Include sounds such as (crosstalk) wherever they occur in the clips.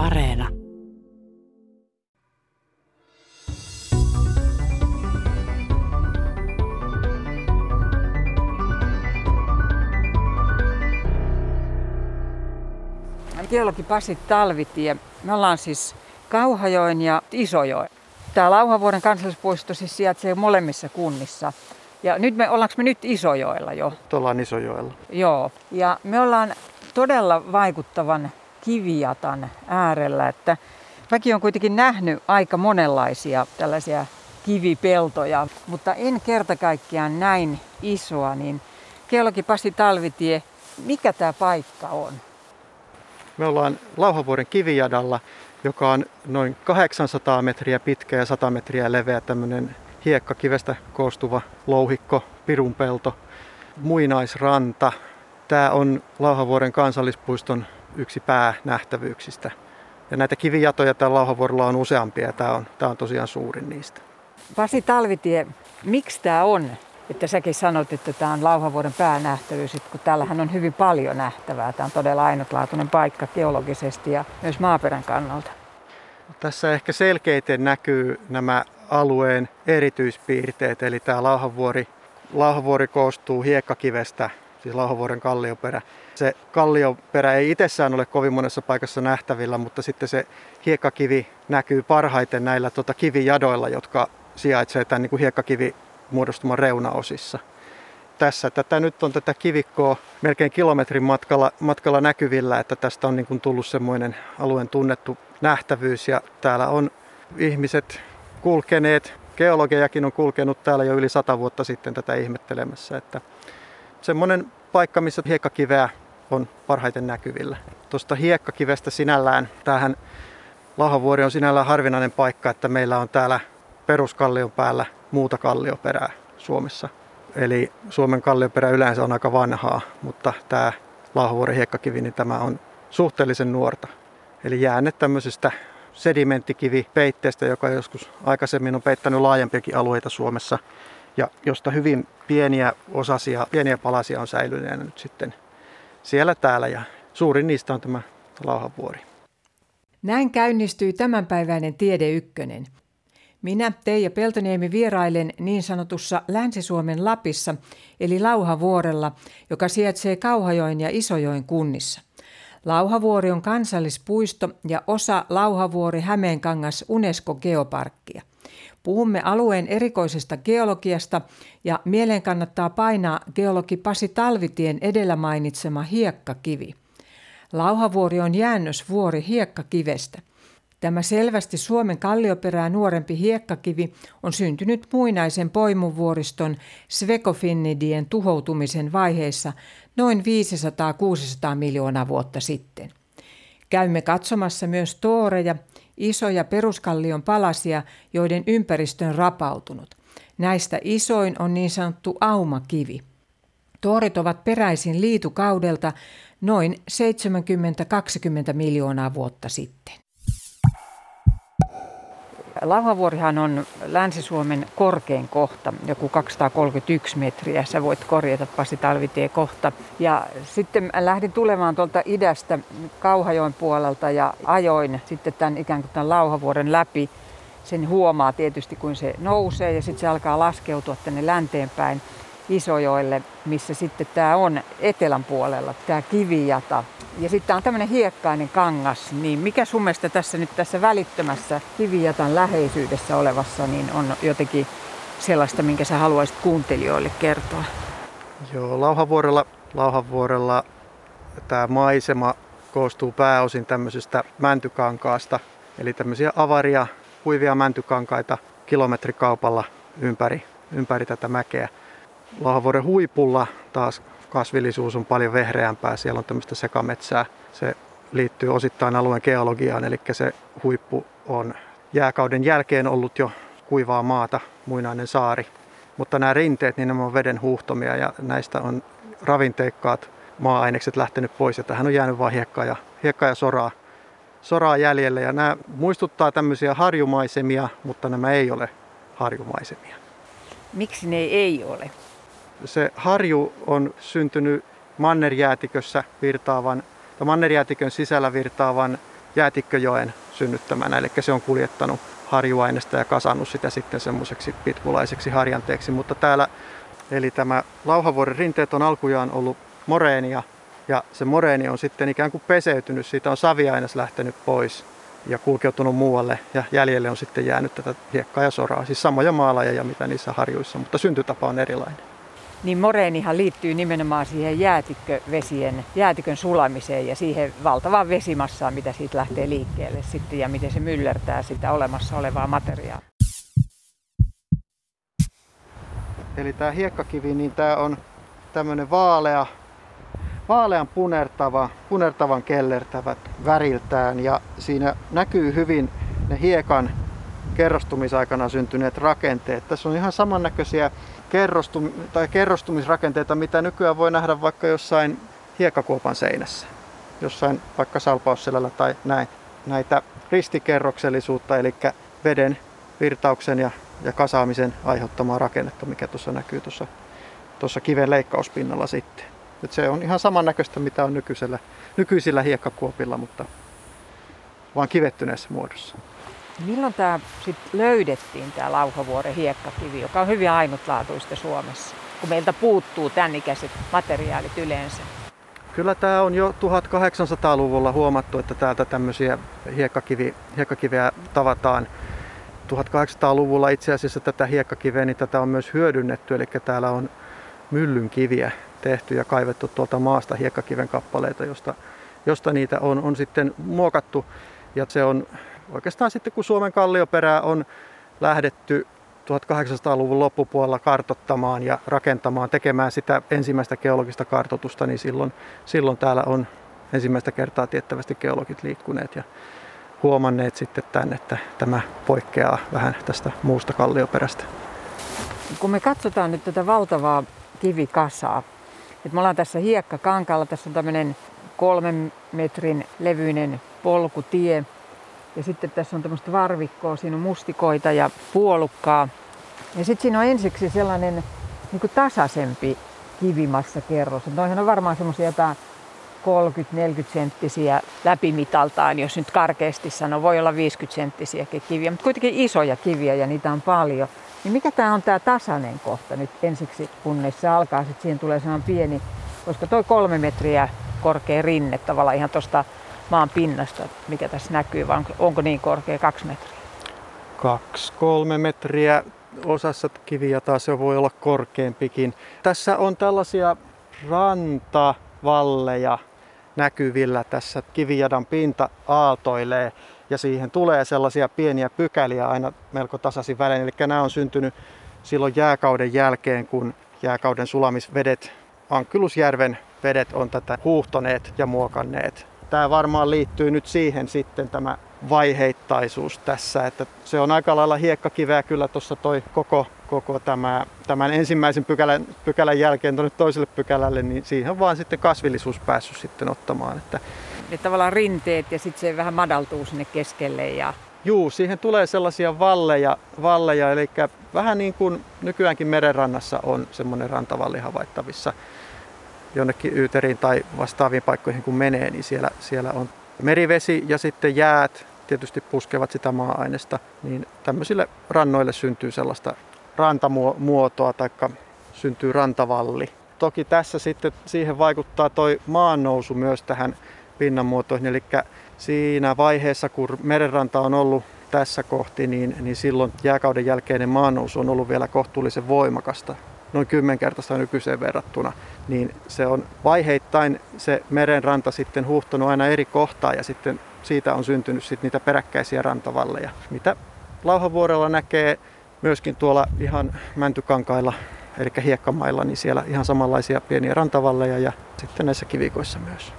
Areena. Geologi Pasi Talvitie. Me ollaan siis Kauhajoen ja Isojoen. Tämä Lauhavuoren kansallispuisto siis sijaitsee molemmissa kunnissa. Ja nyt me, ollaanko me nyt Isojoella jo? Ollaan Isojoella. Joo. Ja me ollaan todella vaikuttavan kivijatan äärellä, että mäkin on kuitenkin nähnyt aika monenlaisia tällaisia kivipeltoja, mutta en kerta kaikkiaan näin isoa, niin geologi Pasi Talvitie, mikä tämä paikka on? Me ollaan Lauhavuoren kivijadalla, joka on noin 800 metriä pitkä ja 100 metriä leveä tämmöinen hiekkakivestä koostuva louhikko, pirunpelto, muinaisranta. Tämä on Lauhavuoren kansallispuiston yksi päänähtävyyksistä. Ja näitä kivijatoja täällä Lauhavuorella on useampia ja tämä on, tämä on tosiaan suurin niistä. Pasi Talvitie, miksi tämä on? Että säkin sanot, että tämä on Lauhavuoren päänähtävyys, kun täällähän on hyvin paljon nähtävää. Tämä on todella ainutlaatuinen paikka geologisesti ja myös maaperän kannalta. Tässä ehkä selkeiten näkyy nämä alueen erityispiirteet, eli tämä Lauhavuori, Lauhavuori koostuu hiekkakivestä, siis Lauhavuoren kallioperä. Se kallioperä ei itsessään ole kovin monessa paikassa nähtävillä, mutta sitten se hiekkakivi näkyy parhaiten näillä tota, kivijadoilla, jotka sijaitsevat tämän niin kuin hiekkakivi muodostuman reunaosissa. Tässä tätä nyt on tätä kivikkoa melkein kilometrin matkalla, matkalla näkyvillä, että tästä on niin kuin tullut semmoinen alueen tunnettu nähtävyys ja täällä on ihmiset kulkeneet, geologejakin on kulkenut täällä jo yli sata vuotta sitten tätä ihmettelemässä, että semmoinen paikka, missä hiekkakiveä on parhaiten näkyvillä. Tuosta hiekkakivestä sinällään, tähän Lahavuori on sinällään harvinainen paikka, että meillä on täällä peruskallion päällä muuta kallioperää Suomessa. Eli Suomen kallioperä yleensä on aika vanhaa, mutta tämä Lahavuoren hiekkakivi, niin tämä on suhteellisen nuorta. Eli jäänne tämmöisestä sedimenttikivipeitteestä, joka joskus aikaisemmin on peittänyt laajempiakin alueita Suomessa ja josta hyvin pieniä osasia, pieniä palasia on säilyneenä nyt sitten siellä täällä ja suurin niistä on tämä Lauhavuori. Näin käynnistyi tämänpäiväinen Tiede Ykkönen. Minä, Teija Peltoniemi, vierailen niin sanotussa Länsi-Suomen Lapissa, eli Lauhavuorella, joka sijaitsee Kauhajoen ja Isojoen kunnissa. Lauhavuori on kansallispuisto ja osa Lauhavuori Hämeenkangas UNESCO-geoparkkia. Puhumme alueen erikoisesta geologiasta ja mieleen kannattaa painaa geologi Pasi Talvitien edellä mainitsema hiekkakivi. Lauhavuori on jäännösvuori hiekkakivestä. Tämä selvästi Suomen kallioperää nuorempi hiekkakivi on syntynyt muinaisen poimuvuoriston Svekofinnidien tuhoutumisen vaiheessa noin 500-600 miljoonaa vuotta sitten. Käymme katsomassa myös tooreja, isoja peruskallion palasia, joiden ympäristö on rapautunut. Näistä isoin on niin sanottu aumakivi. Toorit ovat peräisin liitukaudelta noin 70-20 miljoonaa vuotta sitten. Lauhavuorihan on Länsi-Suomen korkein kohta, joku 231 metriä. Sä voit korjata Pasi Talvitie kohta. Ja sitten lähdin tulemaan tuolta idästä Kauhajoen puolelta ja ajoin sitten tämän ikään kuin tämän Lauhavuoren läpi. Sen huomaa tietysti, kun se nousee ja sitten se alkaa laskeutua tänne länteenpäin. Isojoelle, missä sitten tämä on etelän puolella, tämä kivijata. Ja sitten on tämmöinen hiekkainen kangas, niin mikä sun mielestä tässä nyt tässä välittömässä kivijatan läheisyydessä olevassa niin on jotenkin sellaista, minkä sä haluaisit kuuntelijoille kertoa? Joo, Lauhavuorella, Lauhavuorella tämä maisema koostuu pääosin tämmöisestä mäntykankaasta, eli tämmöisiä avaria, kuivia mäntykankaita kilometrikaupalla ympäri, ympäri tätä mäkeä. Lahavuoren huipulla taas kasvillisuus on paljon vehreämpää. Siellä on tämmöistä sekametsää. Se liittyy osittain alueen geologiaan, eli se huippu on jääkauden jälkeen ollut jo kuivaa maata, muinainen saari. Mutta nämä rinteet, niin nämä on veden huuhtomia ja näistä on ravinteikkaat maa-ainekset lähtenyt pois ja tähän on jäänyt vain hiekkaa ja, hiekkaa ja soraa, soraa jäljelle. Ja nämä muistuttaa tämmöisiä harjumaisemia, mutta nämä ei ole harjumaisemia. Miksi ne ei ole? Se harju on syntynyt mannerjäätikössä virtaavan, tai mannerjäätikön sisällä virtaavan jäätikköjoen synnyttämänä, eli se on kuljettanut harjuaineesta ja kasannut sitä sitten semmoiseksi pitkulaiseksi harjanteeksi. Mutta täällä, eli tämä Lauhavuoren rinteet on alkujaan ollut moreenia, ja se moreeni on sitten ikään kuin peseytynyt, siitä on saviaines lähtenyt pois ja kulkeutunut muualle ja jäljelle on sitten jäänyt tätä hiekkaa ja soraa, siis samoja maalajeja mitä niissä harjuissa, mutta syntytapa on erilainen. Niin moreenihan liittyy nimenomaan siihen jäätikkövesien, jäätikön sulamiseen ja siihen valtavaan vesimassaan, mitä siitä lähtee liikkeelle sitten ja miten se myllertää sitä olemassa olevaa materiaalia. Eli tämä hiekkakivi, niin tämä on tämmöinen vaalea, vaalean punertava, punertavan kellertävät väriltään ja siinä näkyy hyvin ne hiekan kerrostumisaikana syntyneet rakenteet. Tässä on ihan samannäköisiä kerrostum- tai kerrostumisrakenteita, mitä nykyään voi nähdä vaikka jossain hiekkakuopan seinässä, jossain vaikka salpausselällä tai näin. Näitä ristikerroksellisuutta, eli veden virtauksen ja, ja kasaamisen aiheuttamaa rakennetta, mikä tuossa näkyy tuossa, tuossa kiven leikkauspinnalla sitten. Et se on ihan samannäköistä, mitä on nykyisellä, nykyisillä hiekkakuopilla, mutta vaan kivettyneessä muodossa. Milloin tämä sitten löydettiin, tämä Lauhavuoren hiekkakivi, joka on hyvin ainutlaatuista Suomessa, kun meiltä puuttuu tämän ikäiset materiaalit yleensä? Kyllä tämä on jo 1800-luvulla huomattu, että täältä tämmöisiä hiekkakivi, hiekkakiveä tavataan. 1800-luvulla itse asiassa tätä hiekkakiveä, niin tätä on myös hyödynnetty, eli täällä on myllynkiviä tehty ja kaivettu tuolta maasta hiekkakiven kappaleita, josta, josta niitä on, on sitten muokattu. Ja se on oikeastaan sitten kun Suomen kallioperää on lähdetty 1800-luvun loppupuolella kartottamaan ja rakentamaan, tekemään sitä ensimmäistä geologista kartotusta, niin silloin, silloin täällä on ensimmäistä kertaa tiettävästi geologit liikkuneet ja huomanneet sitten tämän, että tämä poikkeaa vähän tästä muusta kallioperästä. Kun me katsotaan nyt tätä valtavaa kivikasaa, että me ollaan tässä hiekkakankalla, tässä on tämmöinen kolmen metrin levyinen polkutie, ja sitten tässä on tämmöistä varvikkoa, siinä on mustikoita ja puolukkaa. Ja sitten siinä on ensiksi sellainen niin kuin tasaisempi kivimassa kerros. Noihän on varmaan semmoisia jotain 30-40 senttisiä läpimitaltaan, jos nyt karkeasti sanoo, voi olla 50 senttisiäkin kiviä, mutta kuitenkin isoja kiviä ja niitä on paljon. Niin mikä tämä on tämä tasainen kohta nyt ensiksi, kunnes se alkaa, sitten siihen tulee sellainen pieni, koska toi kolme metriä korkea rinne tavallaan ihan tuosta maan pinnasta, mikä tässä näkyy, vai onko niin korkea kaksi metriä? Kaksi, kolme metriä. Osassa kiviä taas se voi olla korkeampikin. Tässä on tällaisia rantavalleja näkyvillä. Tässä kivijadan pinta aaltoilee ja siihen tulee sellaisia pieniä pykäliä aina melko tasaisin välein. Eli nämä on syntynyt silloin jääkauden jälkeen, kun jääkauden sulamisvedet, Ankkylusjärven vedet on tätä huuhtoneet ja muokanneet tämä varmaan liittyy nyt siihen sitten tämä vaiheittaisuus tässä, että se on aika lailla hiekkakiveä kyllä tuossa toi koko, koko tämä, tämän ensimmäisen pykälän, pykälän jälkeen tuonne toiselle pykälälle, niin siihen on vaan sitten kasvillisuus päässyt sitten ottamaan. Että ne tavallaan rinteet ja sitten se vähän madaltuu sinne keskelle ja Juu, siihen tulee sellaisia valleja, valleja, eli vähän niin kuin nykyäänkin merenrannassa on semmoinen rantavalli havaittavissa jonnekin Yyteriin tai vastaaviin paikkoihin kun menee, niin siellä, siellä on merivesi ja sitten jäät tietysti puskevat sitä maa-ainesta, niin tämmöisille rannoille syntyy sellaista rantamuotoa tai syntyy rantavalli. Toki tässä sitten siihen vaikuttaa toi maannousu myös tähän pinnanmuotoihin, eli siinä vaiheessa kun merenranta on ollut tässä kohti, niin, niin silloin jääkauden jälkeinen maannousu on ollut vielä kohtuullisen voimakasta noin kymmenkertaista nykyiseen verrattuna, niin se on vaiheittain se merenranta sitten huhtonut aina eri kohtaa ja sitten siitä on syntynyt sitten niitä peräkkäisiä rantavalleja, mitä Lauhavuorella näkee myöskin tuolla ihan mäntykankailla, eli hiekkamailla, niin siellä ihan samanlaisia pieniä rantavalleja ja sitten näissä kivikoissa myös.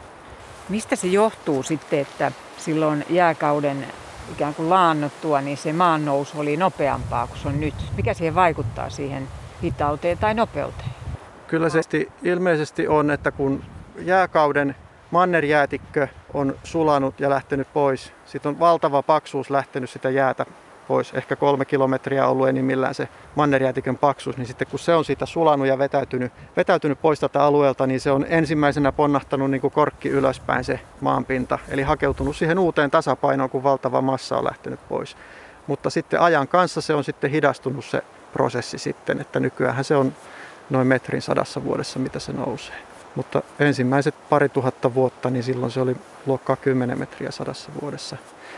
Mistä se johtuu sitten, että silloin jääkauden ikään kuin laannuttua, niin se maan nousu oli nopeampaa kuin se on nyt? Mikä siihen vaikuttaa siihen hitauteen tai nopeuteen? Kyllä se ilmeisesti on, että kun jääkauden mannerjäätikkö on sulanut ja lähtenyt pois, sitten on valtava paksuus lähtenyt sitä jäätä pois. Ehkä kolme kilometriä ollut enimmillään se mannerjäätikön paksuus, niin sitten kun se on siitä sulanut ja vetäytynyt, vetäytynyt pois tätä alueelta, niin se on ensimmäisenä ponnahtanut niin kuin korkki ylöspäin se maanpinta. Eli hakeutunut siihen uuteen tasapainoon, kun valtava massa on lähtenyt pois. Mutta sitten ajan kanssa se on sitten hidastunut se prosessi sitten, että nykyään se on noin metrin sadassa vuodessa, mitä se nousee. Mutta ensimmäiset pari tuhatta vuotta, niin silloin se oli luokkaa 10 metriä sadassa vuodessa.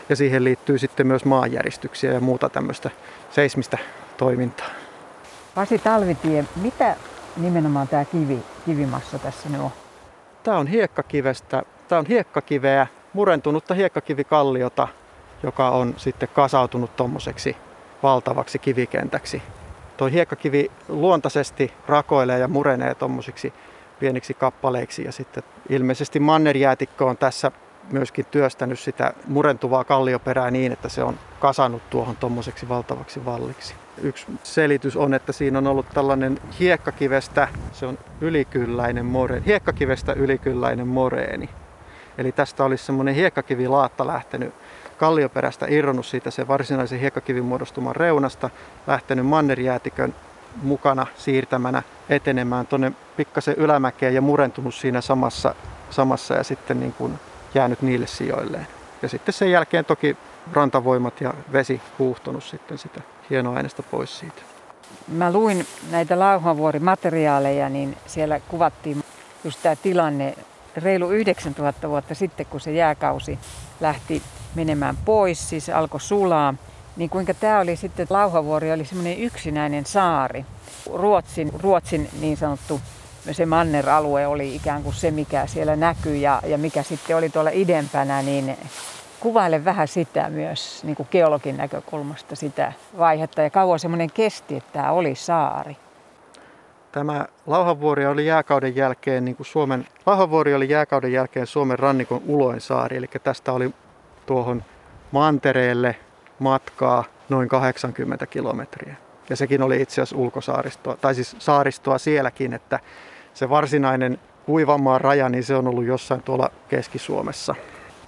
Ja siihen liittyy sitten myös maanjäristyksiä ja muuta tämmöistä seismistä toimintaa. Pasi Talvitie, mitä nimenomaan tämä kivi, kivimassa tässä nyt on? Tämä on hiekkakivestä. Tämä on hiekkakiveä, murentunutta hiekkakivikalliota, joka on sitten kasautunut tuommoiseksi valtavaksi kivikentäksi. Tuo hiekkakivi luontaisesti rakoilee ja murenee tuommoisiksi pieniksi kappaleiksi ja sitten ilmeisesti mannerjäätikkö on tässä myöskin työstänyt sitä murentuvaa kallioperää niin, että se on kasannut tuohon tuommoiseksi valtavaksi valliksi. Yksi selitys on, että siinä on ollut tällainen hiekkakivestä, se on ylikylläinen more, hiekkakivestä ylikylläinen moreeni. Eli tästä olisi semmoinen hiekkakivilaatta lähtenyt kallioperästä irronnut siitä se varsinaisen hiekkakivin muodostuman reunasta, lähtenyt mannerjäätikön mukana siirtämänä etenemään tuonne pikkasen ylämäkeen ja murentunut siinä samassa, samassa ja sitten niin kuin jäänyt niille sijoilleen. Ja sitten sen jälkeen toki rantavoimat ja vesi huuhtonut sitten sitä hienoa aineesta pois siitä. Mä luin näitä lauhavuorimateriaaleja, niin siellä kuvattiin just tämä tilanne reilu 9000 vuotta sitten, kun se jääkausi lähti menemään pois, siis alkoi sulaa, niin kuinka tämä oli sitten, Lauhavuori oli semmoinen yksinäinen saari. Ruotsin, Ruotsin niin sanottu se manner-alue oli ikään kuin se, mikä siellä näkyy ja, ja mikä sitten oli tuolla idempänä, niin kuvaile vähän sitä myös niin kuin geologin näkökulmasta sitä vaihetta ja kauan semmoinen kesti, että tämä oli saari. Tämä Lauhavuori oli jääkauden jälkeen, niin kuin Suomen, Lauhavuori oli jääkauden jälkeen Suomen rannikon uloin saari, eli tästä oli tuohon mantereelle matkaa noin 80 kilometriä. Ja sekin oli itse asiassa ulkosaaristoa, tai siis saaristoa sielläkin, että se varsinainen kuivanmaan raja, niin se on ollut jossain tuolla Keski-Suomessa.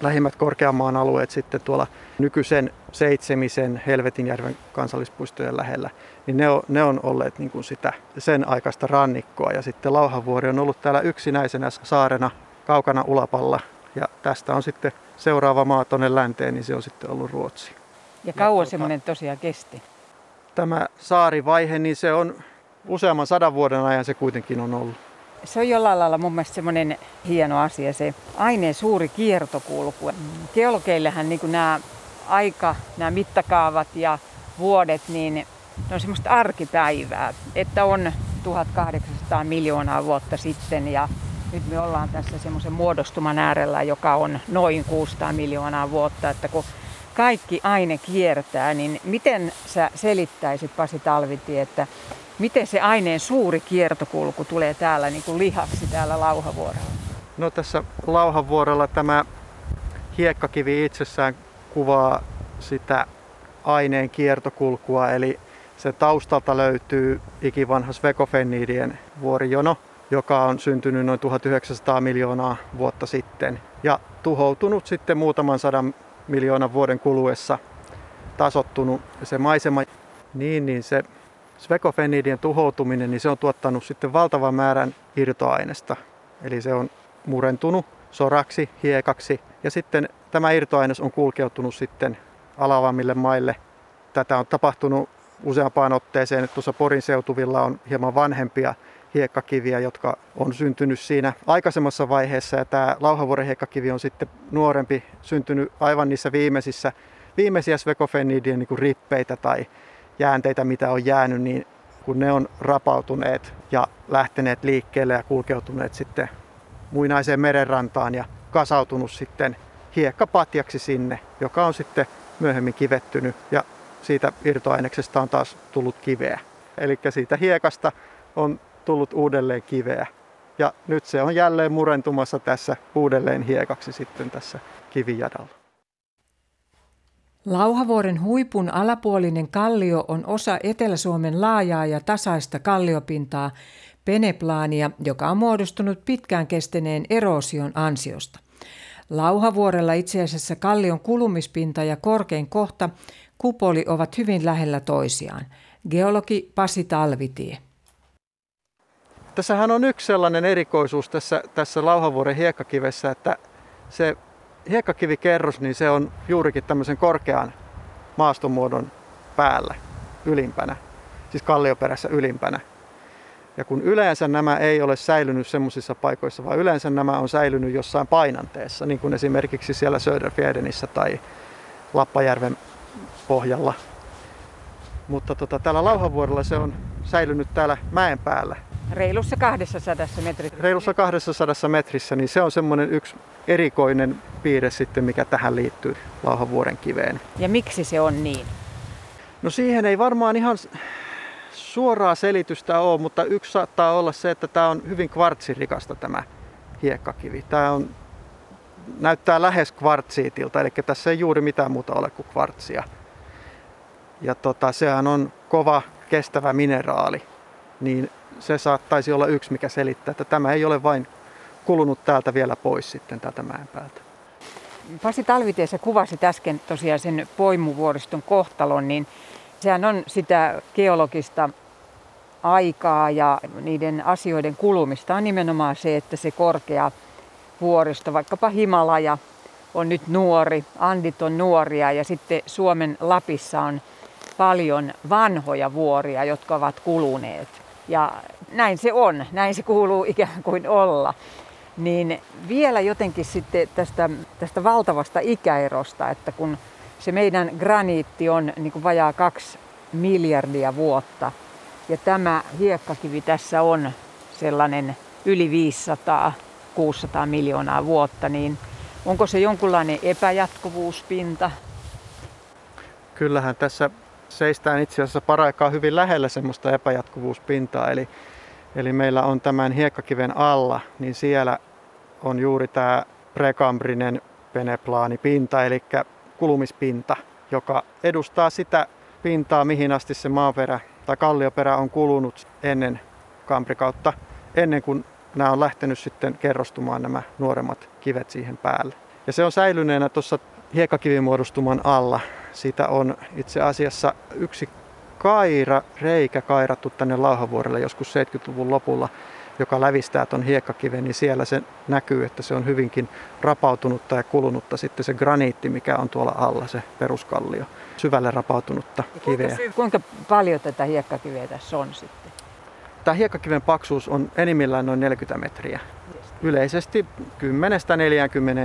Lähimmät korkeammaan alueet sitten tuolla nykyisen Seitsemisen Helvetinjärven kansallispuistojen lähellä, niin ne on, ne on olleet niin kuin sitä sen aikaista rannikkoa. Ja sitten Lauhavuori on ollut täällä yksinäisenä saarena kaukana Ulapalla. Ja tästä on sitten seuraava maa tuonne länteen, niin se on sitten ollut Ruotsi. Ja kauan tuota, semmoinen tosiaan kesti? Tämä saarivaihe, niin se on useamman sadan vuoden ajan se kuitenkin on ollut. Se on jollain lailla mun mielestä semmoinen hieno asia, se aineen suuri kiertokulku. Geologeillehän niin nämä aika, nämä mittakaavat ja vuodet, niin ne on semmoista arkipäivää, että on 1800 miljoonaa vuotta sitten ja nyt me ollaan tässä semmoisen muodostuman äärellä, joka on noin 600 miljoonaa vuotta, että kun kaikki aine kiertää, niin miten sä selittäisit Pasi Talviti, että miten se aineen suuri kiertokulku tulee täällä niin kuin lihaksi täällä Lauhavuorella? No tässä Lauhavuorella tämä hiekkakivi itsessään kuvaa sitä aineen kiertokulkua, eli se taustalta löytyy ikivanha Svekofenniidien vuorijono, joka on syntynyt noin 1900 miljoonaa vuotta sitten ja tuhoutunut sitten muutaman sadan miljoonan vuoden kuluessa tasottunut se maisema. Niin, niin se svekofenidien tuhoutuminen, niin se on tuottanut sitten valtavan määrän irtoainesta. Eli se on murentunut soraksi, hiekaksi ja sitten tämä irtoaines on kulkeutunut sitten alavammille maille. Tätä on tapahtunut useampaan otteeseen. Tuossa Porin seutuvilla on hieman vanhempia hiekkakiviä, jotka on syntynyt siinä aikaisemmassa vaiheessa. Ja tämä Lauhavuoren hiekkakivi on sitten nuorempi, syntynyt aivan niissä viimeisissä, viimeisiä svekofenidien niin rippeitä tai jäänteitä, mitä on jäänyt, niin kun ne on rapautuneet ja lähteneet liikkeelle ja kulkeutuneet sitten muinaiseen merenrantaan ja kasautunut sitten hiekkapatjaksi sinne, joka on sitten myöhemmin kivettynyt ja siitä irtoaineksesta on taas tullut kiveä. Eli siitä hiekasta on tullut uudelleen kiveä. Ja nyt se on jälleen murentumassa tässä uudelleen hiekaksi sitten tässä kivijadalla. Lauhavuoren huipun alapuolinen kallio on osa Etelä-Suomen laajaa ja tasaista kalliopintaa, peneplaania, joka on muodostunut pitkään kesteneen eroosion ansiosta. Lauhavuorella itse asiassa kallion kulumispinta ja korkein kohta kupoli ovat hyvin lähellä toisiaan. Geologi Pasi Talvitie. Tässähän on yksi sellainen erikoisuus tässä, tässä Lauhavuoren hiekkakivessä, että se hiekkakivikerros, niin se on juurikin tämmöisen korkean maastomuodon päällä, ylimpänä, siis kallioperässä ylimpänä. Ja kun yleensä nämä ei ole säilynyt semmoisissa paikoissa, vaan yleensä nämä on säilynyt jossain painanteessa, niin kuin esimerkiksi siellä Söderfjerdenissä tai Lappajärven pohjalla. Mutta tota, täällä Lauhavuorella se on säilynyt täällä mäen päällä. Reilussa 200 metrissä. Reilussa 200 metrissä, niin se on semmoinen yksi erikoinen piirre sitten, mikä tähän liittyy Lauhavuoren kiveen. Ja miksi se on niin? No siihen ei varmaan ihan suoraa selitystä ole, mutta yksi saattaa olla se, että tämä on hyvin kvartsirikasta tämä hiekkakivi. Tämä on, näyttää lähes kvartsiitilta, eli tässä ei juuri mitään muuta ole kuin kvartsia. Ja tota, sehän on kova, kestävä mineraali, niin se saattaisi olla yksi, mikä selittää, että tämä ei ole vain kulunut täältä vielä pois sitten täältä mäen päältä. Pasi Talvitiessä kuvasi äsken tosiaan sen poimuvuoriston kohtalon, niin sehän on sitä geologista aikaa ja niiden asioiden kulumista on nimenomaan se, että se korkea vuoristo, vaikkapa Himalaja, on nyt nuori, Andit on nuoria ja sitten Suomen Lapissa on paljon vanhoja vuoria, jotka ovat kuluneet. Ja näin se on, näin se kuuluu (laughs) ikään kuin olla. Niin vielä jotenkin sitten tästä, tästä valtavasta ikäerosta, että kun se meidän graniitti on niin kuin vajaa kaksi miljardia vuotta – ja tämä hiekkakivi tässä on sellainen yli 500, 600 miljoonaa vuotta, niin onko se jonkunlainen epäjatkuvuuspinta? Kyllähän tässä seistään itse asiassa paraikaa hyvin lähellä semmoista epäjatkuvuuspintaa. Eli, eli meillä on tämän hiekkakiven alla, niin siellä on juuri tämä prekambrinen peneplaanipinta, eli kulumispinta, joka edustaa sitä pintaa, mihin asti se maaperä tai kallioperä on kulunut ennen kamprikautta, ennen kuin nämä on lähtenyt sitten kerrostumaan nämä nuoremmat kivet siihen päälle. Ja se on säilyneenä tuossa hiekkakivimuodostuman alla. Siitä on itse asiassa yksi kaira, reikä kairattu tänne Lauhavuorelle joskus 70-luvun lopulla, joka lävistää tuon hiekkakiven, niin siellä se näkyy, että se on hyvinkin rapautunutta ja kulunutta sitten se graniitti, mikä on tuolla alla, se peruskallio syvälle rapautunutta kiveä. Kuinka, kuinka paljon tätä hiekkakiveä tässä on sitten? Tämä hiekkakiven paksuus on enimmillään noin 40 metriä. Yleisesti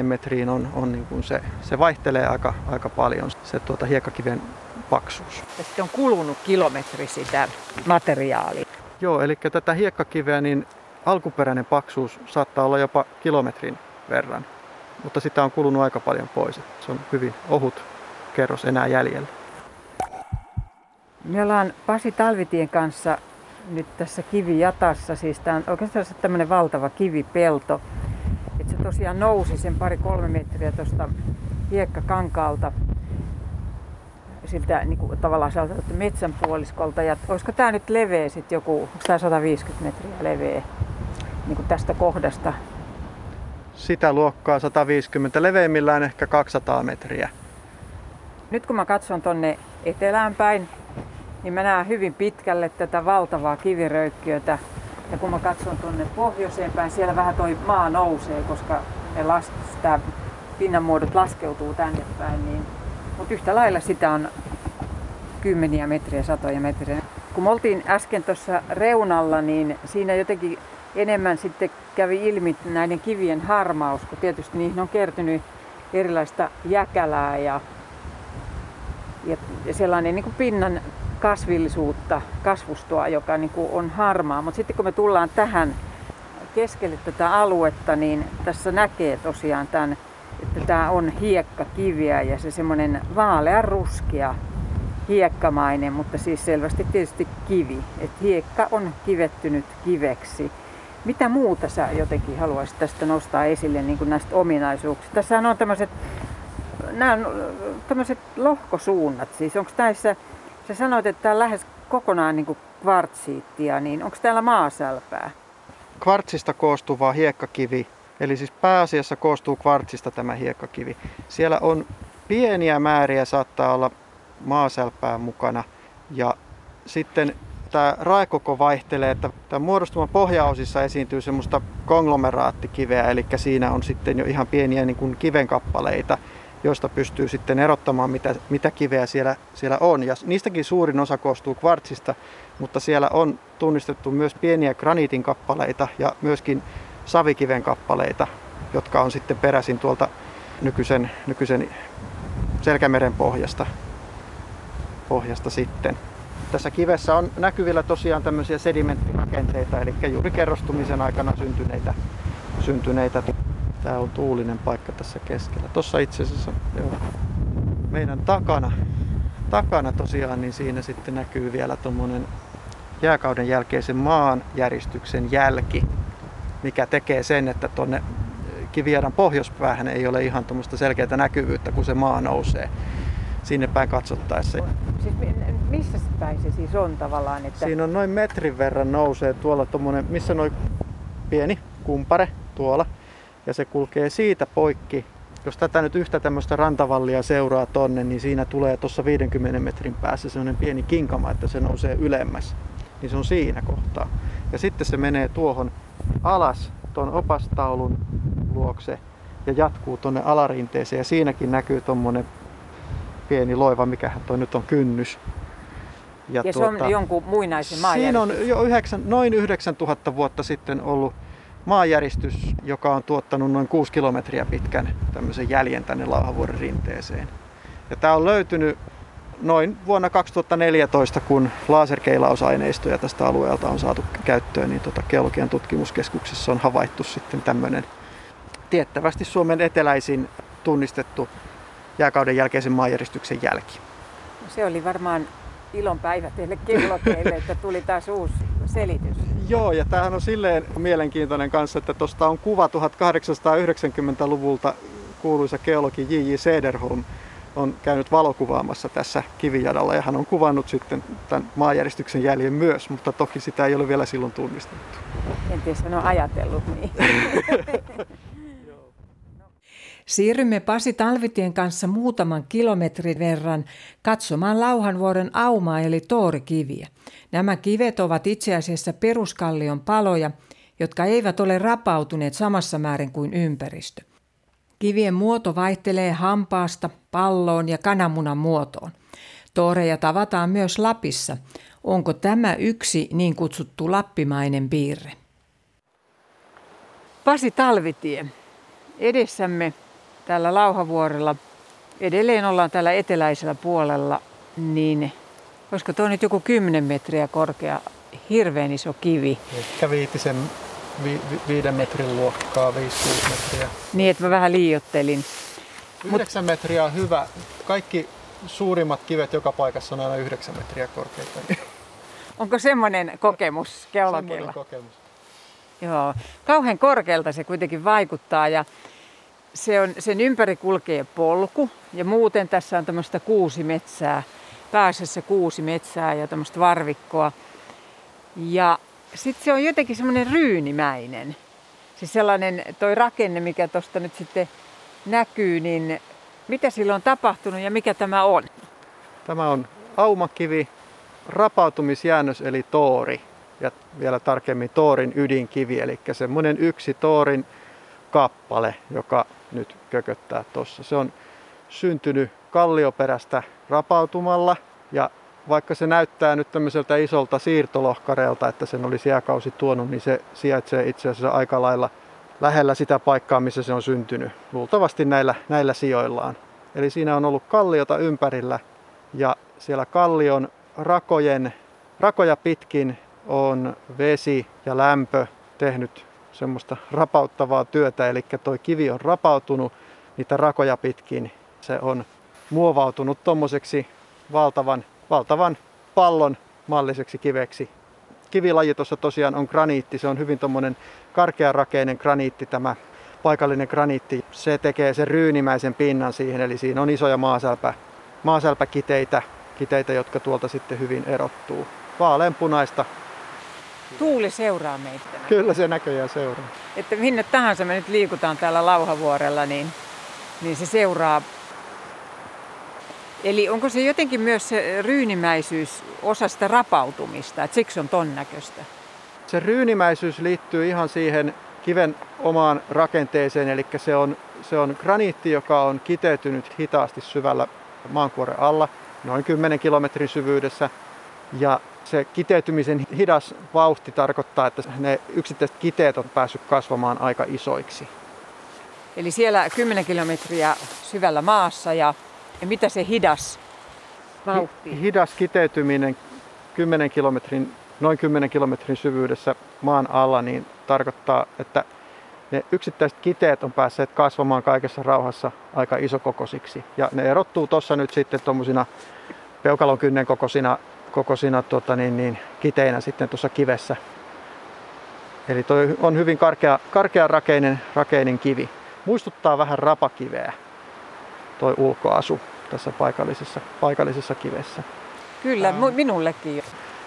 10-40 metriin on, on niin kuin se, se vaihtelee aika, aika paljon se tuota hiekkakiven paksuus. Ja sitten on kulunut kilometri sitä materiaalia. Joo, eli tätä hiekkakiveä, niin alkuperäinen paksuus saattaa olla jopa kilometrin verran, mutta sitä on kulunut aika paljon pois. Se on hyvin ohut kerros enää jäljellä. Me ollaan Pasi Talvitien kanssa nyt tässä kivijatassa. Siis tämä on oikeastaan tämmöinen valtava kivipelto. Että se tosiaan nousi sen pari-kolme metriä tuosta hiekkakankaalta siltä niin kuin, tavallaan sieltä metsän puoliskolta. Ja olisiko tämä nyt leveä sitten joku, onko tämä 150 metriä leveä niin kuin tästä kohdasta? Sitä luokkaa 150, leveimmillään ehkä 200 metriä. Nyt kun mä katson tonne etelään päin, niin mä näen hyvin pitkälle tätä valtavaa kiviröykkiötä. Ja kun mä katson tuonne pohjoiseen päin, siellä vähän toi maa nousee, koska ne las, sitä pinnanmuodot laskeutuu tänne päin. Niin, mutta yhtä lailla sitä on kymmeniä metriä, satoja metriä. Kun me oltiin äsken tuossa reunalla, niin siinä jotenkin enemmän sitten kävi ilmi näiden kivien harmaus, kun tietysti niihin on kertynyt erilaista jäkälää ja ja sellainen niin kuin pinnan kasvillisuutta, kasvustoa, joka niin kuin on harmaa. Mutta sitten kun me tullaan tähän keskelle tätä aluetta, niin tässä näkee tosiaan tämän, että tämä on hiekkakiviä ja se semmoinen vaalean ruskea hiekkamainen, mutta siis selvästi tietysti kivi. Et hiekka on kivettynyt kiveksi. Mitä muuta sä jotenkin haluaisit tästä nostaa esille niin kuin näistä ominaisuuksista? Tässä on tämmöiset nämä on tämmöiset lohkosuunnat. Siis onko näissä, sä sanoit, että tämä on lähes kokonaan niin kvartsiittia, niin onko täällä maasälpää? Kvartsista koostuva hiekkakivi, eli siis pääasiassa koostuu kvartsista tämä hiekkakivi. Siellä on pieniä määriä, saattaa olla maasälpää mukana. Ja sitten tämä raekoko vaihtelee, että tämän muodostuman pohjaosissa esiintyy semmoista konglomeraattikiveä, eli siinä on sitten jo ihan pieniä niin kuin kivenkappaleita, joista pystyy sitten erottamaan, mitä, mitä kiveä siellä, siellä on. Ja niistäkin suurin osa koostuu kvartsista, mutta siellä on tunnistettu myös pieniä graniitin kappaleita ja myöskin savikiven kappaleita, jotka on sitten peräisin tuolta nykyisen, nykyisen Selkämeren pohjasta, pohjasta sitten. Tässä kivessä on näkyvillä tosiaan tämmöisiä sedimenttirakenteita, eli juuri kerrostumisen aikana syntyneitä, syntyneitä. Tämä on tuulinen paikka tässä keskellä. Tuossa itse asiassa joo, meidän takana, takana tosiaan, niin siinä sitten näkyy vielä tuommoinen jääkauden jälkeisen maanjäristyksen jälki, mikä tekee sen, että tuonne Kivijärän pohjoispäähän ei ole ihan tuommoista selkeää näkyvyyttä, kun se maa nousee sinne päin katsottaessa. Siis missä päin se siis on tavallaan? Että... Siinä on noin metrin verran nousee tuolla tuommoinen, missä noin pieni kumpare tuolla. Ja se kulkee siitä poikki. Jos tätä nyt yhtä tämmöistä rantavallia seuraa tonne, niin siinä tulee tuossa 50 metrin päässä semmoinen pieni kinkama, että se nousee ylemmäs. Niin se on siinä kohtaa. Ja sitten se menee tuohon alas tuon opastaulun luokse ja jatkuu tuonne alarinteeseen. Ja siinäkin näkyy tuommoinen pieni loiva, mikähän toi nyt on kynnys. Ja, ja tuota, se on tuota, jonkun muinaisen Siinä on jo yhdeksän, noin 9000 vuotta sitten ollut maanjäristys, joka on tuottanut noin 6 kilometriä pitkän tämmöisen jäljen tänne Lauhavuoren rinteeseen. Ja tämä on löytynyt noin vuonna 2014, kun laserkeilausaineistoja tästä alueelta on saatu käyttöön, niin tota Geologian tutkimuskeskuksessa on havaittu sitten tämmöinen tiettävästi Suomen eteläisin tunnistettu jääkauden jälkeisen maanjäristyksen jälki. Se oli varmaan ilon päivä teille kellokeille, että tuli taas uusi selitys. Joo, ja tämähän on silleen mielenkiintoinen kanssa, että tuosta on kuva 1890-luvulta kuuluisa geologi J.J. Sederholm on käynyt valokuvaamassa tässä kivijadalla ja hän on kuvannut sitten tämän maanjäristyksen jäljen myös, mutta toki sitä ei ole vielä silloin tunnistettu. Kenties hän on ajatellut niin. (laughs) Siirrymme Pasi Talvitien kanssa muutaman kilometrin verran katsomaan Lauhanvuoren aumaa eli toorikiviä. Nämä kivet ovat itse asiassa peruskallion paloja, jotka eivät ole rapautuneet samassa määrin kuin ympäristö. Kivien muoto vaihtelee hampaasta, palloon ja kananmunan muotoon. Tooreja tavataan myös Lapissa. Onko tämä yksi niin kutsuttu lappimainen piirre? Pasi Talvitie, edessämme täällä Lauhavuorella, edelleen ollaan täällä eteläisellä puolella, niin olisiko tuo nyt joku 10 metriä korkea, hirveän iso kivi? Ehkä viitisen vi, vi, viiden metrin luokkaa, 5-6 metriä. Niin, että mä vähän liiottelin. 9 Mut... metriä on hyvä. Kaikki suurimmat kivet joka paikassa on aina 9 metriä korkeita. Onko semmoinen kokemus geologilla? Semmoinen kokemus. Joo, kauhean korkealta se kuitenkin vaikuttaa ja se on, sen ympäri kulkee polku ja muuten tässä on tämmöistä kuusi metsää, pääsessä kuusi metsää ja tämmöistä varvikkoa. Ja sitten se on jotenkin semmoinen ryynimäinen. Siis sellainen toi rakenne, mikä tuosta nyt sitten näkyy, niin mitä sillä on tapahtunut ja mikä tämä on? Tämä on aumakivi, rapautumisjäännös eli toori ja vielä tarkemmin toorin ydinkivi, eli semmoinen yksi toorin kappale, joka nyt kököttää tuossa. Se on syntynyt kallioperästä rapautumalla ja vaikka se näyttää nyt tämmöiseltä isolta siirtolohkareelta, että sen olisi jääkausi tuonut, niin se sijaitsee itse asiassa aika lailla lähellä sitä paikkaa, missä se on syntynyt. Luultavasti näillä, näillä sijoillaan. Eli siinä on ollut kalliota ympärillä ja siellä kallion rakojen, rakoja pitkin on vesi ja lämpö tehnyt semmoista rapauttavaa työtä, eli toi kivi on rapautunut niitä rakoja pitkin. Se on muovautunut tommoseksi valtavan, valtavan pallon malliseksi kiveksi. Kivilaji tuossa tosiaan on graniitti, se on hyvin tommonen karkearakeinen graniitti tämä paikallinen graniitti. Se tekee sen ryynimäisen pinnan siihen, eli siinä on isoja maasälpä, maasälpäkiteitä, kiteitä, jotka tuolta sitten hyvin erottuu. Vaaleanpunaista Tuuli seuraa meitä. Kyllä se näköjään seuraa. Että minne tahansa me nyt liikutaan täällä Lauhavuorella, niin, niin se seuraa. Eli onko se jotenkin myös se ryynimäisyys osa sitä rapautumista, että siksi on ton näköistä? Se ryynimäisyys liittyy ihan siihen kiven omaan rakenteeseen, eli se on, se on graniitti, joka on kiteytynyt hitaasti syvällä maankuoren alla, noin 10 kilometrin syvyydessä. Ja se kiteytymisen hidas vauhti tarkoittaa, että ne yksittäiset kiteet on päässyt kasvamaan aika isoiksi. Eli siellä 10 kilometriä syvällä maassa ja, ja mitä se hidas vauhti? Hidas kiteytyminen 10 kilometrin, noin 10 kilometrin syvyydessä maan alla niin tarkoittaa, että ne yksittäiset kiteet on päässeet kasvamaan kaikessa rauhassa aika isokokoisiksi. Ja ne erottuu tuossa nyt sitten tuommoisina peukalon kynnen kokoisina, kokoisina tota niin, niin, kiteinä sitten tuossa kivessä. Eli toi on hyvin karkea, karkea rakeinen, rakeinen kivi. Muistuttaa vähän rapakiveä toi ulkoasu tässä paikallisessa, paikallisessa kivessä. Kyllä, ähm. minullekin.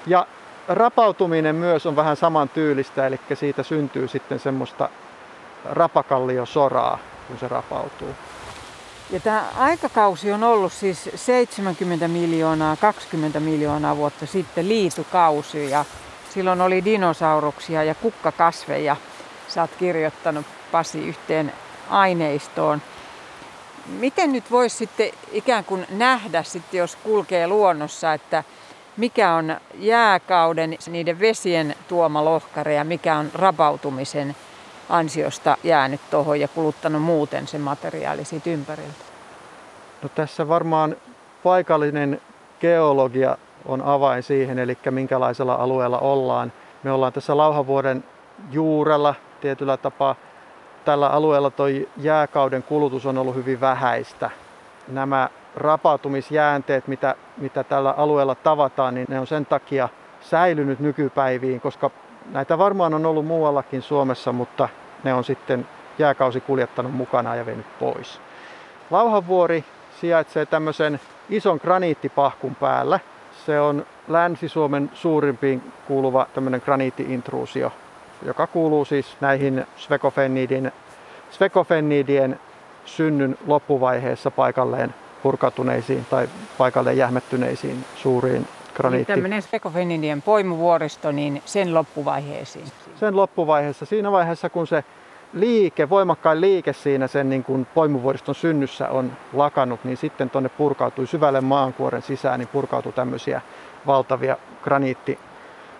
Ja rapautuminen myös on vähän saman tyylistä, eli siitä syntyy sitten semmoista rapakalliosoraa, kun se rapautuu. Ja tämä aikakausi on ollut siis 70 miljoonaa, 20 miljoonaa vuotta sitten liitukausi ja silloin oli dinosauruksia ja kukkakasveja. Sä oot kirjoittanut Pasi yhteen aineistoon. Miten nyt voisi sitten ikään kuin nähdä sitten, jos kulkee luonnossa, että mikä on jääkauden niiden vesien tuoma lohkare ja mikä on rapautumisen ansiosta jäänyt tuohon ja kuluttanut muuten sen materiaali siitä ympäriltä? No tässä varmaan paikallinen geologia on avain siihen, eli minkälaisella alueella ollaan. Me ollaan tässä Lauhavuoden juurella tietyllä tapaa. Tällä alueella tuo jääkauden kulutus on ollut hyvin vähäistä. Nämä rapautumisjäänteet, mitä, mitä tällä alueella tavataan, niin ne on sen takia säilynyt nykypäiviin, koska näitä varmaan on ollut muuallakin Suomessa, mutta ne on sitten jääkausi kuljettanut mukana ja vienyt pois. Lauhavuori sijaitsee tämmöisen ison graniittipahkun päällä. Se on Länsi-Suomen suurimpiin kuuluva tämmöinen graniittiintruusio, joka kuuluu siis näihin svekofennidin, svekofennidien synnyn loppuvaiheessa paikalleen purkautuneisiin tai paikalleen jähmettyneisiin suuriin graniitti. Niin tämmöinen spekofenidien poimuvuoristo, niin sen loppuvaiheisiin. Sen loppuvaiheessa, siinä vaiheessa kun se liike, voimakkain liike siinä sen niin kuin poimuvuoriston synnyssä on lakannut, niin sitten tuonne purkautui syvälle maankuoren sisään, niin purkautui tämmöisiä valtavia graniitti,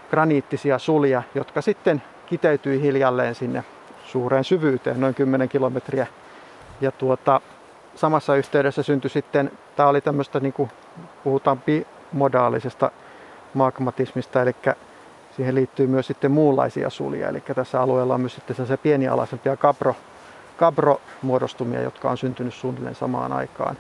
graniittisia sulia, jotka sitten kiteytyi hiljalleen sinne suureen syvyyteen, noin 10 kilometriä. Ja tuota, samassa yhteydessä syntyi sitten, tämä oli tämmöistä, niin kuin puhutaan bimodaalisesta magmatismista, eli siihen liittyy myös sitten muunlaisia sulia. Eli tässä alueella on myös sitten se pienialaisempia kabro, kabro-muodostumia, jotka on syntynyt suunnilleen samaan aikaan.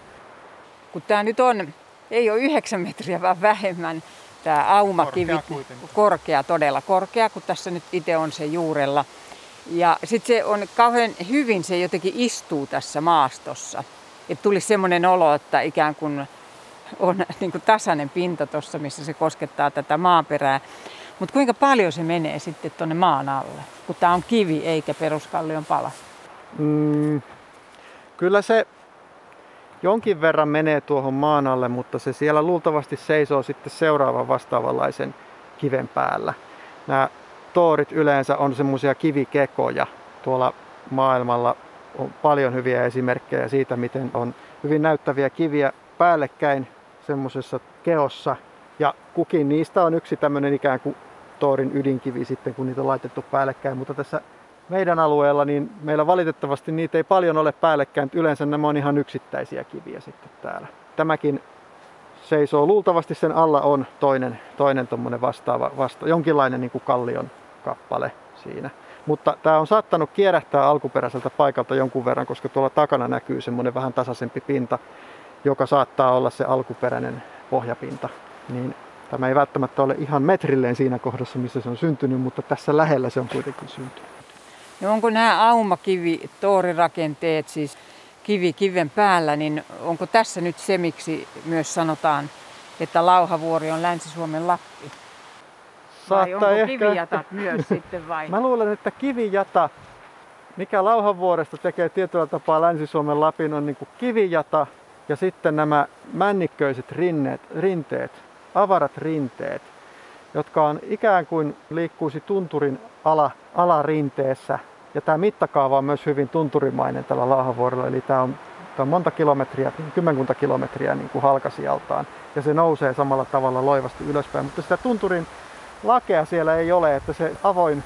Kun tämä nyt on, ei ole 9 metriä, vaan vähemmän, tämä aumakivi, korkea, korkea todella korkea, kun tässä nyt itse on se juurella. Ja sitten se on kauhean hyvin, se jotenkin istuu tässä maastossa. Että tuli semmoinen olo, että ikään kuin on niin kuin tasainen pinta tuossa, missä se koskettaa tätä maaperää. Mutta kuinka paljon se menee sitten tuonne maan alle, kun tämä on kivi eikä peruskallion pala? Mm, kyllä se jonkin verran menee tuohon maan alle, mutta se siellä luultavasti seisoo sitten seuraavan vastaavanlaisen kiven päällä. Nämä toorit yleensä on semmoisia kivikekoja. Tuolla maailmalla on paljon hyviä esimerkkejä siitä, miten on hyvin näyttäviä kiviä päällekkäin semmoisessa keossa. Ja kukin niistä on yksi tämmöinen ikään kuin toorin ydinkivi sitten, kun niitä on laitettu päällekkäin. Mutta tässä meidän alueella, niin meillä valitettavasti niitä ei paljon ole päällekkäin. Yleensä nämä on ihan yksittäisiä kiviä sitten täällä. Tämäkin seisoo. Luultavasti sen alla on toinen, toinen vastaava, vasta, jonkinlainen niin kuin kallion kappale siinä. Mutta tämä on saattanut kierähtää alkuperäiseltä paikalta jonkun verran, koska tuolla takana näkyy semmoinen vähän tasaisempi pinta, joka saattaa olla se alkuperäinen pohjapinta. Niin tämä ei välttämättä ole ihan metrilleen siinä kohdassa, missä se on syntynyt, mutta tässä lähellä se on kuitenkin syntynyt. No onko nämä aumakivi toorirakenteet, siis kivi kiven päällä, niin onko tässä nyt se, miksi myös sanotaan, että Lauhavuori on Länsi-Suomen Lappi? Saattaa vai onko ehkä... kivijatat myös (laughs) sitten vai? Mä luulen, että kivijata, mikä Lauhavuoresta tekee tietyllä tapaa Länsi-Suomen Lapin, on niin kivijata ja sitten nämä männikköiset rinneet, rinteet, avarat rinteet, jotka on ikään kuin liikkuisi tunturin ala, alarinteessä. Ja tämä mittakaava on myös hyvin tunturimainen tällä Laahavuorella, eli tämä on, tämä on monta kilometriä, kymmenkunta kilometriä niin kuin halkasijaltaan. Ja se nousee samalla tavalla loivasti ylöspäin, mutta sitä tunturin lakea siellä ei ole, että se avoin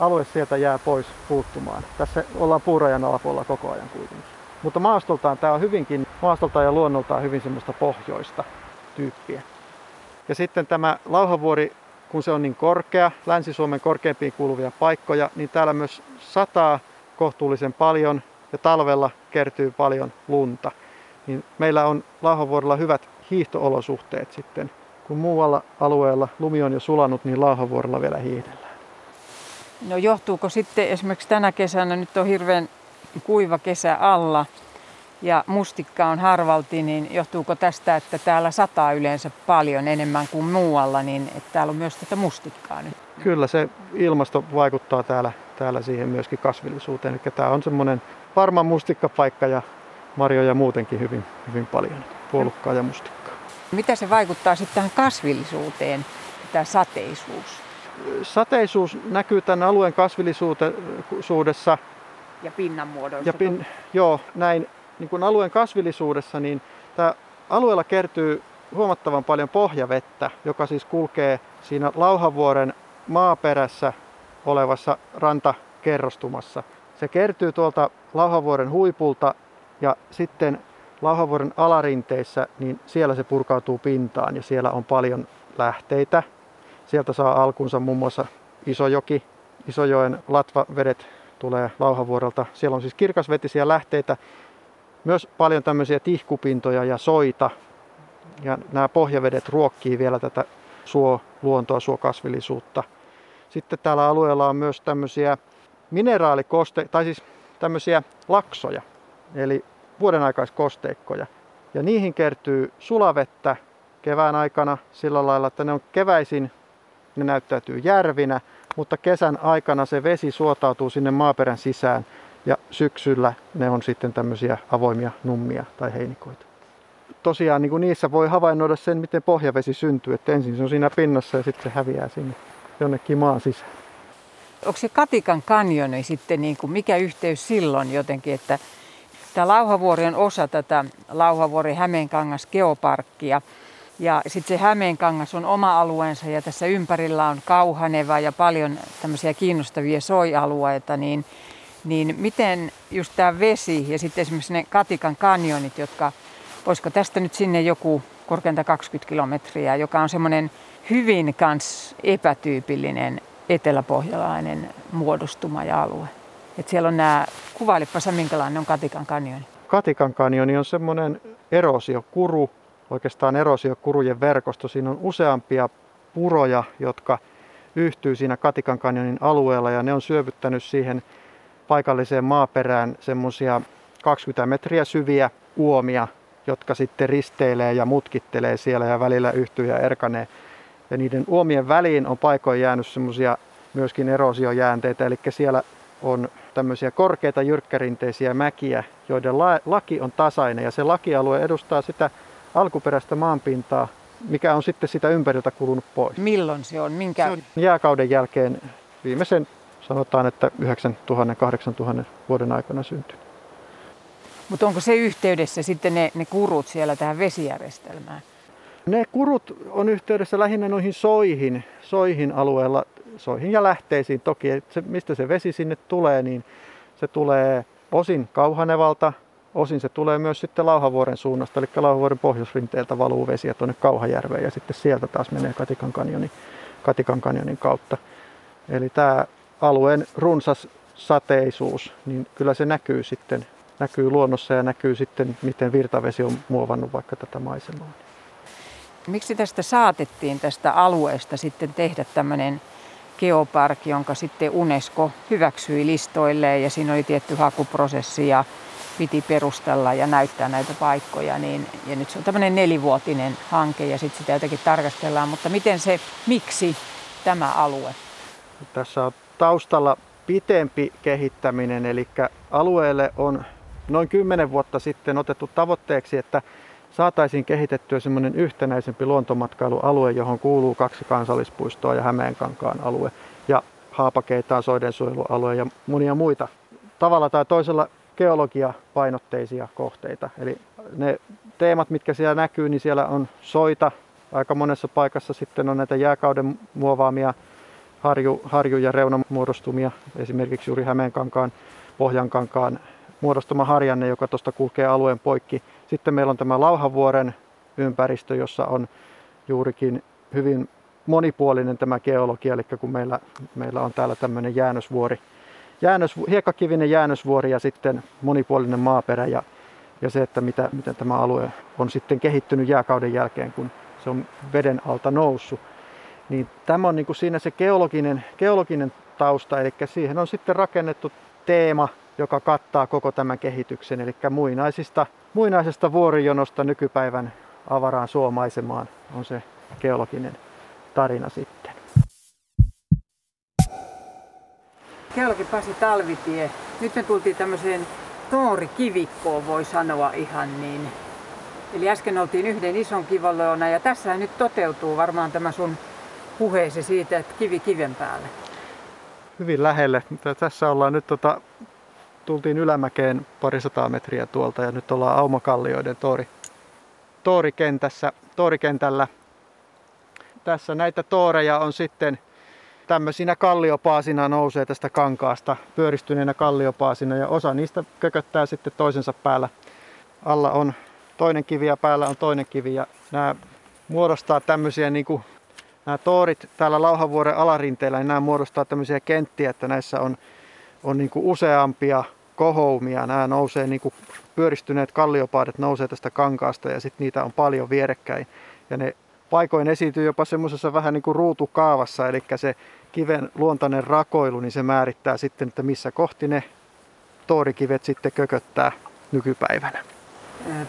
alue sieltä jää pois puuttumaan. Tässä ollaan puurajan alapuolella koko ajan kuitenkin. Mutta maastoltaan tämä on hyvinkin, maastoltaan ja luonnoltaan hyvin semmoista pohjoista tyyppiä. Ja sitten tämä Lauhavuori, kun se on niin korkea, Länsi-Suomen korkeimpiin kuuluvia paikkoja, niin täällä myös sataa kohtuullisen paljon ja talvella kertyy paljon lunta. Niin meillä on Lauhavuorella hyvät hiihtoolosuhteet sitten. Kun muualla alueella lumi on jo sulanut, niin Lauhavuorella vielä hiihdellään. No johtuuko sitten esimerkiksi tänä kesänä, nyt on hirveän kuiva kesä alla ja mustikka on harvalti, niin johtuuko tästä, että täällä sataa yleensä paljon enemmän kuin muualla, niin että täällä on myös tätä mustikkaa nyt? Kyllä se ilmasto vaikuttaa täällä, täällä siihen myöskin kasvillisuuteen. Eli tämä on semmoinen varma mustikkapaikka ja marjoja muutenkin hyvin, hyvin paljon, puolukkaa ja mustikkaa. Mitä se vaikuttaa sitten tähän kasvillisuuteen, tämä sateisuus? Sateisuus näkyy tämän alueen kasvillisuudessa. Ja pinnan muodossa. Ja pin, joo, näin niin kuin alueen kasvillisuudessa, niin tämä alueella kertyy huomattavan paljon pohjavettä, joka siis kulkee siinä Lauhavuoren maaperässä olevassa rantakerrostumassa. Se kertyy tuolta Lauhavuoren huipulta ja sitten Lauhavuoren alarinteissä, niin siellä se purkautuu pintaan ja siellä on paljon lähteitä. Sieltä saa alkunsa muun muassa Isojoki, Isojoen latvavedet tulee Lauhavuorelta. Siellä on siis kirkasvetisiä lähteitä, myös paljon tämmöisiä tihkupintoja ja soita. Ja nämä pohjavedet ruokkii vielä tätä suoluontoa, suokasvillisuutta. Sitten täällä alueella on myös tämmöisiä mineraalikoste, tai siis tämmöisiä laksoja, eli vuodenaikaiskosteikkoja. Ja niihin kertyy sulavettä kevään aikana sillä lailla, että ne on keväisin, ne näyttäytyy järvinä, mutta kesän aikana se vesi suotautuu sinne maaperän sisään ja syksyllä ne on sitten tämmöisiä avoimia nummia tai heinikoita. Tosiaan niin kuin niissä voi havainnoida sen, miten pohjavesi syntyy. Että ensin se on siinä pinnassa ja sitten se häviää sinne jonnekin maan sisään. Onko se Katikan kanjoni sitten, niin kuin, mikä yhteys silloin jotenkin, että tämä Lauhavuori on osa tätä Lauhavuori Hämeenkangas geoparkkia. Ja sitten se Hämeenkangas on oma alueensa ja tässä ympärillä on Kauhaneva ja paljon tämmöisiä kiinnostavia soialueita, niin niin miten just tämä vesi ja sitten esimerkiksi ne Katikan kanjonit, jotka, voisiko tästä nyt sinne joku korkeinta 20 kilometriä, joka on semmoinen hyvin kans epätyypillinen eteläpohjalainen muodostuma ja alue. Et siellä on nämä, kuvailipa sä minkälainen on Katikan kanjoni. Katikan kanjoni on semmoinen erosiokuru, oikeastaan erosiokurujen verkosto. Siinä on useampia puroja, jotka yhtyy siinä Katikan kanjonin alueella ja ne on syövyttänyt siihen paikalliseen maaperään semmoisia 20 metriä syviä uomia, jotka sitten risteilee ja mutkittelee siellä ja välillä yhtyy ja erkanee. Ja niiden uomien väliin on paikoin jäänyt semmoisia myöskin erosiojäänteitä, eli siellä on tämmöisiä korkeita jyrkkärinteisiä mäkiä, joiden la- laki on tasainen ja se lakialue edustaa sitä alkuperäistä maanpintaa, mikä on sitten sitä ympäriltä kulunut pois. Milloin se on? Minkä? Se on jääkauden jälkeen viimeisen sanotaan, että 9000-8000 vuoden aikana syntynyt. Mutta onko se yhteydessä sitten ne, ne kurut siellä tähän vesijärjestelmään? Ne kurut on yhteydessä lähinnä noihin soihin, soihin alueella, soihin ja lähteisiin toki. Se, mistä se vesi sinne tulee, niin se tulee osin Kauhanevalta, osin se tulee myös sitten Lauhavuoren suunnasta, eli Lauhavuoren pohjoisrinteeltä valuu vesiä tuonne Kauhajärveen ja sitten sieltä taas menee Katikan kanjonin, Katikan kanjonin kautta. Eli tämä alueen runsas sateisuus, niin kyllä se näkyy sitten näkyy luonnossa ja näkyy sitten, miten virtavesi on muovannut vaikka tätä maisemaa. Miksi tästä saatettiin tästä alueesta sitten tehdä tämmöinen geopark, jonka sitten UNESCO hyväksyi listoilleen ja siinä oli tietty hakuprosessi ja piti perustella ja näyttää näitä paikkoja. Niin, ja nyt se on tämmöinen nelivuotinen hanke ja sitten sitä jotenkin tarkastellaan, mutta miten se, miksi tämä alue? Tässä on taustalla pitempi kehittäminen, eli alueelle on noin 10 vuotta sitten otettu tavoitteeksi, että saataisiin kehitettyä semmoinen yhtenäisempi luontomatkailualue, johon kuuluu kaksi kansallispuistoa ja Hämeenkankaan alue ja Haapakeitaan soidensuojelualue ja monia muita tavalla tai toisella geologiapainotteisia kohteita. Eli ne teemat, mitkä siellä näkyy, niin siellä on soita. Aika monessa paikassa sitten on näitä jääkauden muovaamia harju, harju- ja reunamuodostumia, esimerkiksi juuri Hämeenkankaan, Pohjankankaan muodostama harjanne, joka tuosta kulkee alueen poikki. Sitten meillä on tämä Lauhavuoren ympäristö, jossa on juurikin hyvin monipuolinen tämä geologia, eli kun meillä, meillä on täällä tämmöinen jäännösvuori, jäännös, hiekkakivinen jäännösvuori ja sitten monipuolinen maaperä ja, ja se, että mitä, miten tämä alue on sitten kehittynyt jääkauden jälkeen, kun se on veden alta noussut. Niin tämä on niin kuin siinä se geologinen, geologinen tausta, eli siihen on sitten rakennettu teema, joka kattaa koko tämän kehityksen, eli muinaisista, muinaisesta vuorijonosta nykypäivän avaraan suomaisemaan on se geologinen tarina sitten. Geologi Pasi Talvitie. Nyt me tultiin tämmöiseen toorikivikkoon, voi sanoa ihan niin. Eli äsken oltiin yhden ison kivoloona ja tässä nyt toteutuu varmaan tämä sun puheesi siitä, että kivi kiven päälle. Hyvin lähelle. Tässä ollaan nyt tota, tultiin ylämäkeen parisataa metriä tuolta ja nyt ollaan Aumakallioiden toori, toorikentässä, toorikentällä. Tässä näitä tooreja on sitten tämmöisinä kalliopaasina nousee tästä kankaasta, pyöristyneenä kalliopaasina ja osa niistä kököttää sitten toisensa päällä. Alla on toinen kivi ja päällä on toinen kivi ja nämä muodostaa tämmöisiä niin kuin, nämä toorit täällä Lauhavuoren alarinteellä, niin nämä muodostaa tämmöisiä kenttiä, että näissä on, on niin kuin useampia kohoumia. Nämä nousee, niin kuin pyöristyneet kalliopaadet nousee tästä kankaasta ja sitten niitä on paljon vierekkäin. Ja ne paikoin esiintyy jopa semmoisessa vähän niin kuin ruutukaavassa, eli se kiven luontainen rakoilu, niin se määrittää sitten, että missä kohti ne toorikivet sitten kököttää nykypäivänä.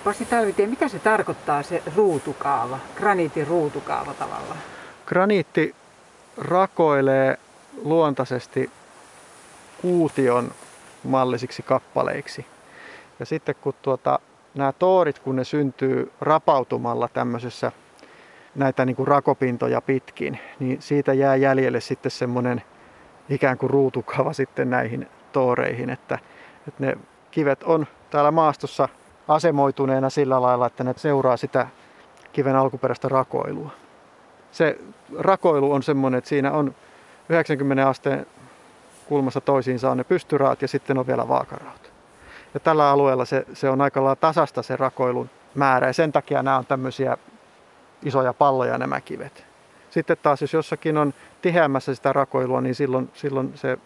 Pasi Talvitie, mitä se tarkoittaa se ruutukaava, graniitin ruutukaava tavallaan? Graniitti rakoilee luontaisesti kuution mallisiksi kappaleiksi. Ja sitten kun tuota, nämä toorit, kun ne syntyy rapautumalla tämmöisessä näitä niin kuin rakopintoja pitkin, niin siitä jää jäljelle sitten semmoinen ikään kuin ruutukava sitten näihin tooreihin, että, että ne kivet on täällä maastossa asemoituneena sillä lailla, että ne seuraa sitä kiven alkuperäistä rakoilua. Se rakoilu on semmoinen, että siinä on 90 asteen kulmassa toisiinsa on ne pystyraat ja sitten on vielä vaakaraat. Ja tällä alueella se, se on aika lailla tasasta se rakoilun määrä ja sen takia nämä on tämmöisiä isoja palloja nämä kivet. Sitten taas jos jossakin on tiheämmässä sitä rakoilua, niin silloin, silloin se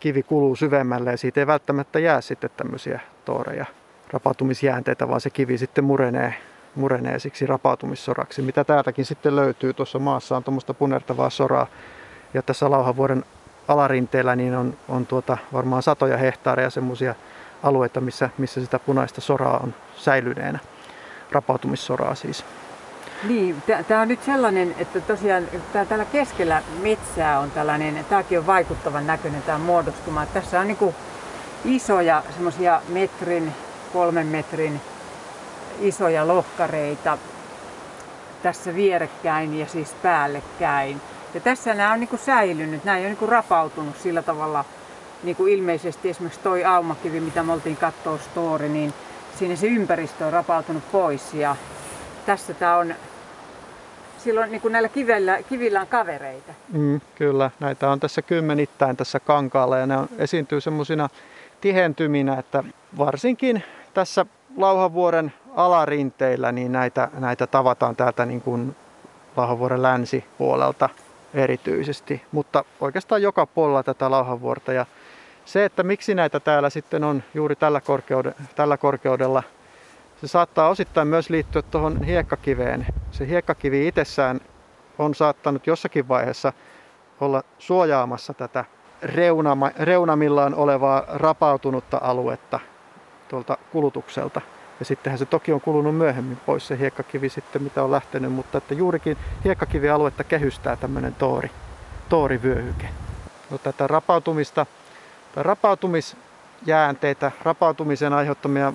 kivi kuluu syvemmälle ja siitä ei välttämättä jää sitten tämmöisiä tooreja, rapautumisjäänteitä, vaan se kivi sitten murenee, murenee siksi rapautumissoraksi, mitä täältäkin sitten löytyy. Tuossa maassa on tuommoista punertavaa soraa ja tässä Lauhavuoren alarinteellä niin on, on tuota, varmaan satoja hehtaareja semmoisia alueita, missä, missä sitä punaista soraa on säilyneenä, rapautumissoraa siis. Niin, tämä on nyt sellainen, että tosiaan tää, täällä keskellä metsää on tällainen, tämäkin on vaikuttavan näköinen tämä muodostuma. Tässä on niin isoja semmoisia metrin, kolmen metrin isoja lohkareita tässä vierekkäin ja siis päällekkäin. Ja tässä nämä on niin kuin säilynyt, nämä ei ole niin kuin rapautunut sillä tavalla, niin kuin ilmeisesti esimerkiksi toi aumakivi, mitä me oltiin katsoa story, niin siinä se ympäristö on rapautunut pois ja tässä tämä on, silloin niin kuin näillä kivillä, kivillä on kavereita. Mm, kyllä, näitä on tässä kymmenittäin tässä kankaalla ja ne on, esiintyy semmoisina tihentyminä, että varsinkin tässä Lauhavuoren alarinteillä niin näitä, näitä tavataan täältä niin kuin Lauhavuoren länsipuolelta erityisesti, mutta oikeastaan joka puolella tätä lauhavuorta. Ja se, että miksi näitä täällä sitten on juuri tällä, korkeude, tällä korkeudella, se saattaa osittain myös liittyä tuohon hiekkakiveen. Se hiekkakivi itsessään on saattanut jossakin vaiheessa olla suojaamassa tätä reunama, reunamillaan olevaa rapautunutta aluetta tuolta kulutukselta. Ja sittenhän se toki on kulunut myöhemmin pois se hiekkakivi sitten, mitä on lähtenyt, mutta että juurikin hiekkakivialuetta kehystää tämmöinen toori, toorivyöhyke. No, tätä rapautumista tai rapautumis jäänteitä, rapautumisen aiheuttamia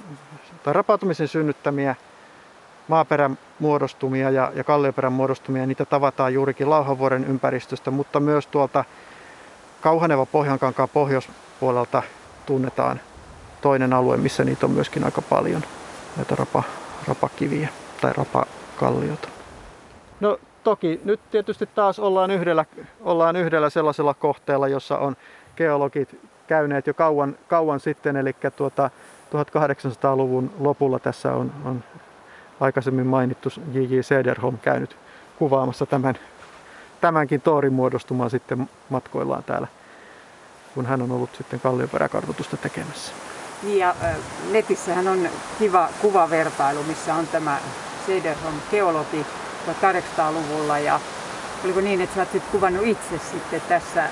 tai rapautumisen synnyttämiä maaperän muodostumia ja, ja kallioperän muodostumia, niitä tavataan juurikin Lauhavuoren ympäristöstä, mutta myös tuolta Kauhaneva Pohjankankaan pohjoispuolelta tunnetaan toinen alue, missä niitä on myöskin aika paljon, näitä rapa, rapakiviä tai rapakalliota. No toki nyt tietysti taas ollaan yhdellä, ollaan yhdellä sellaisella kohteella, jossa on geologit käyneet jo kauan, kauan sitten, eli tuota, 1800-luvun lopulla tässä on, on aikaisemmin mainittu J.J. Sederholm käynyt kuvaamassa tämän, tämänkin toorin muodostumaan sitten matkoillaan täällä, kun hän on ollut sitten kallioperäkartoitusta tekemässä. Niin ja netissähän on kiva kuvavertailu, missä on tämä Sederholm geologi 1800-luvulla ja Oliko niin, että sä oot kuvannut itse sitten tässä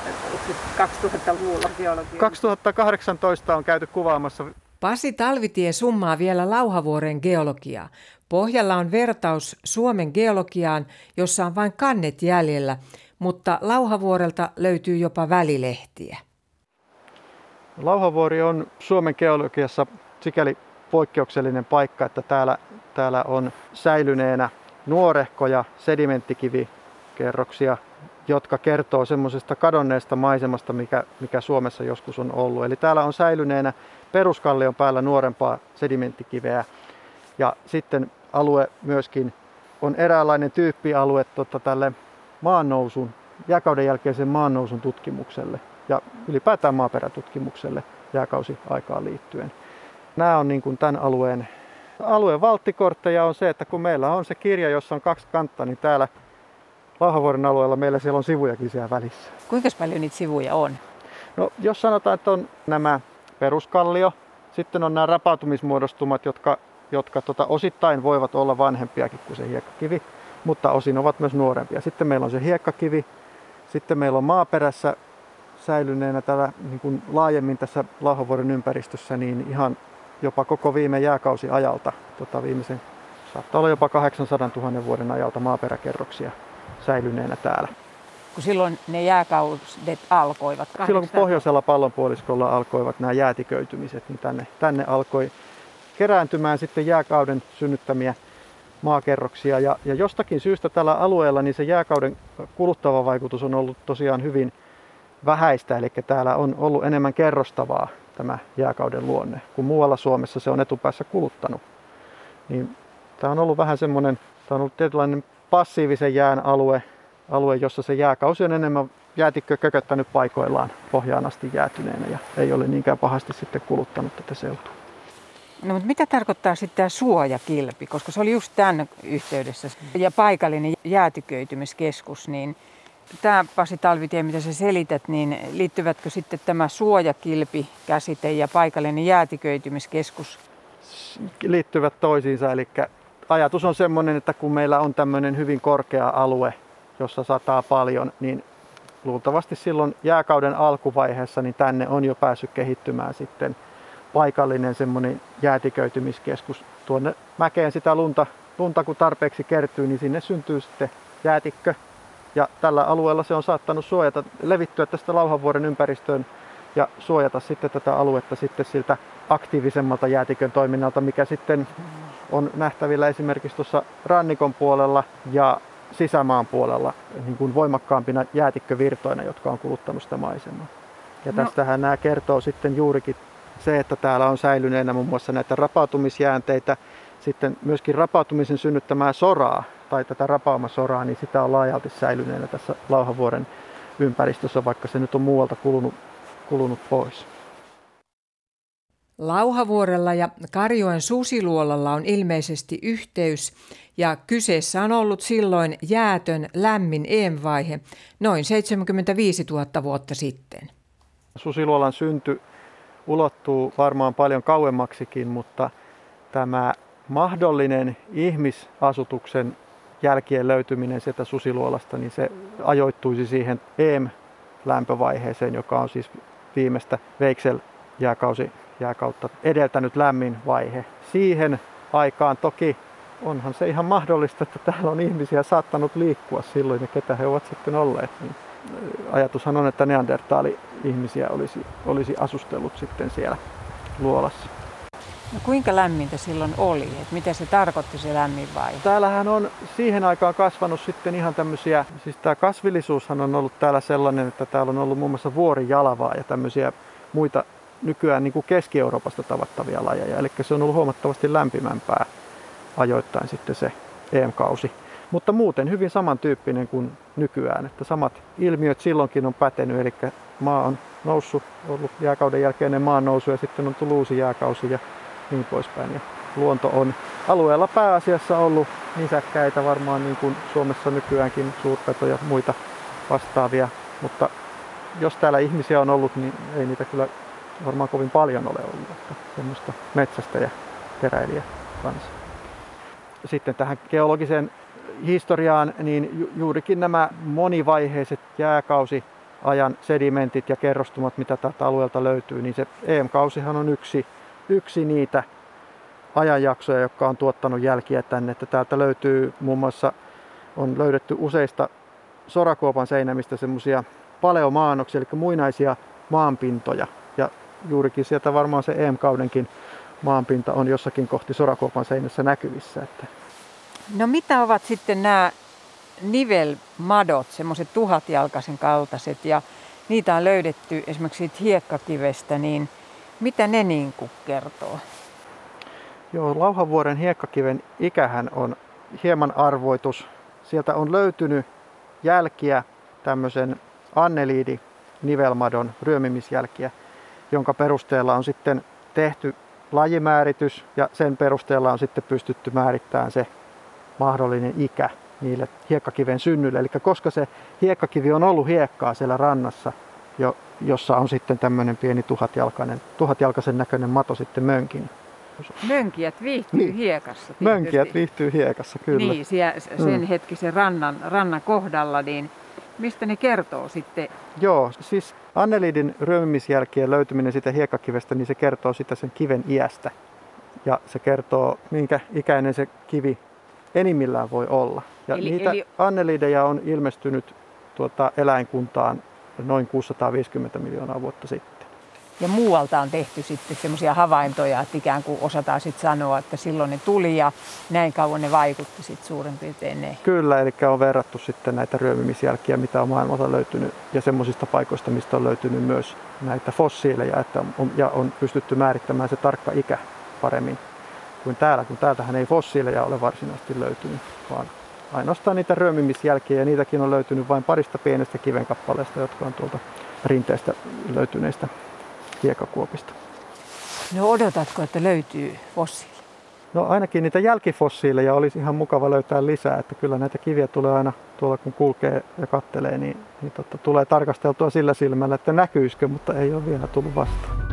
2000-luvulla geologiaa? 2018 on käyty kuvaamassa. Pasi Talvitie summaa vielä Lauhavuoren geologiaa. Pohjalla on vertaus Suomen geologiaan, jossa on vain kannet jäljellä, mutta Lauhavuorelta löytyy jopa välilehtiä. Lauhavuori on Suomen geologiassa sikäli poikkeuksellinen paikka, että täällä, täällä on säilyneenä nuorehkoja sedimenttikivikerroksia, jotka kertoo semmoisesta kadonneesta maisemasta, mikä, mikä Suomessa joskus on ollut. Eli täällä on säilyneenä peruskallion päällä nuorempaa sedimenttikiveä ja sitten alue myöskin on eräänlainen tyyppialue tota, tälle maannousun, jääkauden jälkeisen maannousun tutkimukselle ja ylipäätään maaperätutkimukselle jääkausiaikaan liittyen. Nämä on niin kuin tämän alueen, alueen valttikortteja on se, että kun meillä on se kirja, jossa on kaksi kantta, niin täällä Lauhavuoren alueella meillä siellä on sivujakin siellä välissä. Kuinka paljon niitä sivuja on? No, jos sanotaan, että on nämä peruskallio, sitten on nämä rapautumismuodostumat, jotka jotka tota, osittain voivat olla vanhempiakin kuin se hiekkakivi, mutta osin ovat myös nuorempia. Sitten meillä on se hiekkakivi, sitten meillä on maaperässä säilyneenä tällä niin kuin laajemmin tässä Lahovuoren ympäristössä niin ihan jopa koko viime jääkausi ajalta, tota viimeisen, saattaa olla jopa 800 000 vuoden ajalta maaperäkerroksia säilyneenä täällä. Kun silloin ne jääkaudet alkoivat? 800... Silloin kun pohjoisella pallonpuoliskolla alkoivat nämä jäätiköitymiset, niin tänne, tänne alkoi kerääntymään sitten jääkauden synnyttämiä maakerroksia. Ja, ja jostakin syystä tällä alueella niin se jääkauden kuluttava vaikutus on ollut tosiaan hyvin vähäistä, eli täällä on ollut enemmän kerrostavaa tämä jääkauden luonne, kun muualla Suomessa se on etupäässä kuluttanut. Niin tämä on ollut vähän semmoinen, tämä on ollut tietynlainen passiivisen jään alue, alue, jossa se jääkausi on enemmän jäätikkö kököttänyt paikoillaan pohjaan asti jäätyneenä ja ei ole niinkään pahasti sitten kuluttanut tätä seutua. No mutta mitä tarkoittaa sitten tämä suojakilpi, koska se oli just tämän yhteydessä ja paikallinen jäätiköitymiskeskus, niin tämä Pasi Talvitie, mitä sä selität, niin liittyvätkö sitten tämä suojakilpi-käsite ja paikallinen jäätiköitymiskeskus? Liittyvät toisiinsa, eli ajatus on sellainen, että kun meillä on tämmöinen hyvin korkea alue, jossa sataa paljon, niin luultavasti silloin jääkauden alkuvaiheessa niin tänne on jo päässyt kehittymään sitten – paikallinen semmoinen jäätiköitymiskeskus. Tuonne mäkeen sitä lunta, lunta kun tarpeeksi kertyy, niin sinne syntyy sitten jäätikkö. Ja tällä alueella se on saattanut suojata, levittyä tästä Lauhanvuoren ympäristöön ja suojata sitten tätä aluetta sitten siltä aktiivisemmalta jäätikön toiminnalta, mikä sitten on nähtävillä esimerkiksi tuossa rannikon puolella ja sisämaan puolella niin kuin voimakkaampina jäätikkövirtoina, jotka on kuluttanut sitä maisemaa. Ja no. tästähän nämä kertoo sitten juurikin se, että täällä on säilyneenä muun muassa näitä rapautumisjäänteitä, sitten myöskin rapautumisen synnyttämää soraa tai tätä rapaumasoraa, niin sitä on laajalti säilyneenä tässä Lauhavuoren ympäristössä, vaikka se nyt on muualta kulunut, kulunut pois. Lauhavuorella ja Karjoen susiluolalla on ilmeisesti yhteys ja kyseessä on ollut silloin jäätön lämmin EM-vaihe noin 75 000 vuotta sitten. Susiluolan synty ulottuu varmaan paljon kauemmaksikin, mutta tämä mahdollinen ihmisasutuksen jälkien löytyminen sieltä susiluolasta, niin se ajoittuisi siihen EM-lämpövaiheeseen, joka on siis viimeistä Veiksel-jääkausi jääkautta edeltänyt lämmin vaihe. Siihen aikaan toki onhan se ihan mahdollista, että täällä on ihmisiä saattanut liikkua silloin ja ketä he ovat sitten olleet. Niin ajatushan on, että neandertaali-ihmisiä olisi, olisi asustellut sitten siellä luolassa. No kuinka lämmintä silloin oli? Et mitä se tarkoitti se lämmin vai? Täällähän on siihen aikaan kasvanut sitten ihan tämmöisiä, siis tämä kasvillisuushan on ollut täällä sellainen, että täällä on ollut muun muassa vuorijalavaa ja tämmöisiä muita nykyään niin kuin Keski-Euroopasta tavattavia lajeja. Eli se on ollut huomattavasti lämpimämpää ajoittain sitten se EM-kausi. Mutta muuten hyvin samantyyppinen kuin nykyään, että samat ilmiöt silloinkin on pätenyt, eli maa on noussut, ollut jääkauden jälkeinen maan nousu ja sitten on tullut uusi jääkausi ja niin poispäin. Ja luonto on alueella pääasiassa ollut nisäkkäitä varmaan niin kuin Suomessa nykyäänkin suurpetoja ja muita vastaavia, mutta jos täällä ihmisiä on ollut, niin ei niitä kyllä varmaan kovin paljon ole ollut, että semmoista metsästä ja keräilijä kanssa. Sitten tähän geologiseen historiaan, niin juurikin nämä monivaiheiset jääkausiajan sedimentit ja kerrostumat, mitä tältä alueelta löytyy, niin se EM-kausihan on yksi, yksi niitä ajanjaksoja, jotka on tuottanut jälkiä tänne. Että täältä löytyy muun muassa, on löydetty useista sorakuopan seinämistä semmoisia paleomaanoksia, eli muinaisia maanpintoja. Ja juurikin sieltä varmaan se EM-kaudenkin maanpinta on jossakin kohti sorakuopan seinässä näkyvissä. Että No mitä ovat sitten nämä nivelmadot, semmoiset tuhatjalkaisen kaltaiset ja niitä on löydetty esimerkiksi siitä hiekkakivestä, niin mitä ne niin kuin kertoo? Joo, Lauhavuoren hiekkakiven ikähän on hieman arvoitus. Sieltä on löytynyt jälkiä tämmöisen anneliidi nivelmadon ryömimisjälkiä, jonka perusteella on sitten tehty lajimääritys ja sen perusteella on sitten pystytty määrittämään se mahdollinen ikä niille hiekkakiven synnylle. Eli koska se hiekkakivi on ollut hiekkaa siellä rannassa, jo, jossa on sitten tämmöinen pieni tuhatjalkainen, tuhatjalkaisen näköinen mato sitten mönkin. Mönkijät viihtyy niin. hiekassa. Tietysti. Mönkijät viihtyy hiekassa, kyllä. Niin, siellä, sen mm. hetkisen rannan, rannan kohdalla, niin mistä ne kertoo sitten? Joo, siis Annelidin ryömimisjälkien löytyminen siitä hiekkakivestä, niin se kertoo sitä sen kiven iästä. Ja se kertoo, minkä ikäinen se kivi enimmillään voi olla. Ja eli, niitä eli... annelideja on ilmestynyt tuota eläinkuntaan noin 650 miljoonaa vuotta sitten. Ja muualta on tehty sitten semmoisia havaintoja, että ikään kuin osataan sitten sanoa, että silloin ne tuli ja näin kauan ne vaikutti sitten suurin piirtein ne. Kyllä, eli on verrattu sitten näitä ryömimisjälkiä, mitä on maailmalta löytynyt ja semmoisista paikoista, mistä on löytynyt myös näitä fossiileja, että on, ja on pystytty määrittämään se tarkka ikä paremmin kuin täällä, kun täältähän ei fossiileja ole varsinaisesti löytynyt, vaan ainoastaan niitä röömimisjälkiä ja niitäkin on löytynyt vain parista pienestä kivenkappaleesta, jotka on tuolta rinteestä löytyneistä hiekakuopista. No odotatko, että löytyy fossiili? No ainakin niitä jälkifossiileja olisi ihan mukava löytää lisää, että kyllä näitä kiviä tulee aina tuolla kun kulkee ja kattelee, niin, niin totta, tulee tarkasteltua sillä silmällä, että näkyisikö, mutta ei ole vielä tullut vastaan.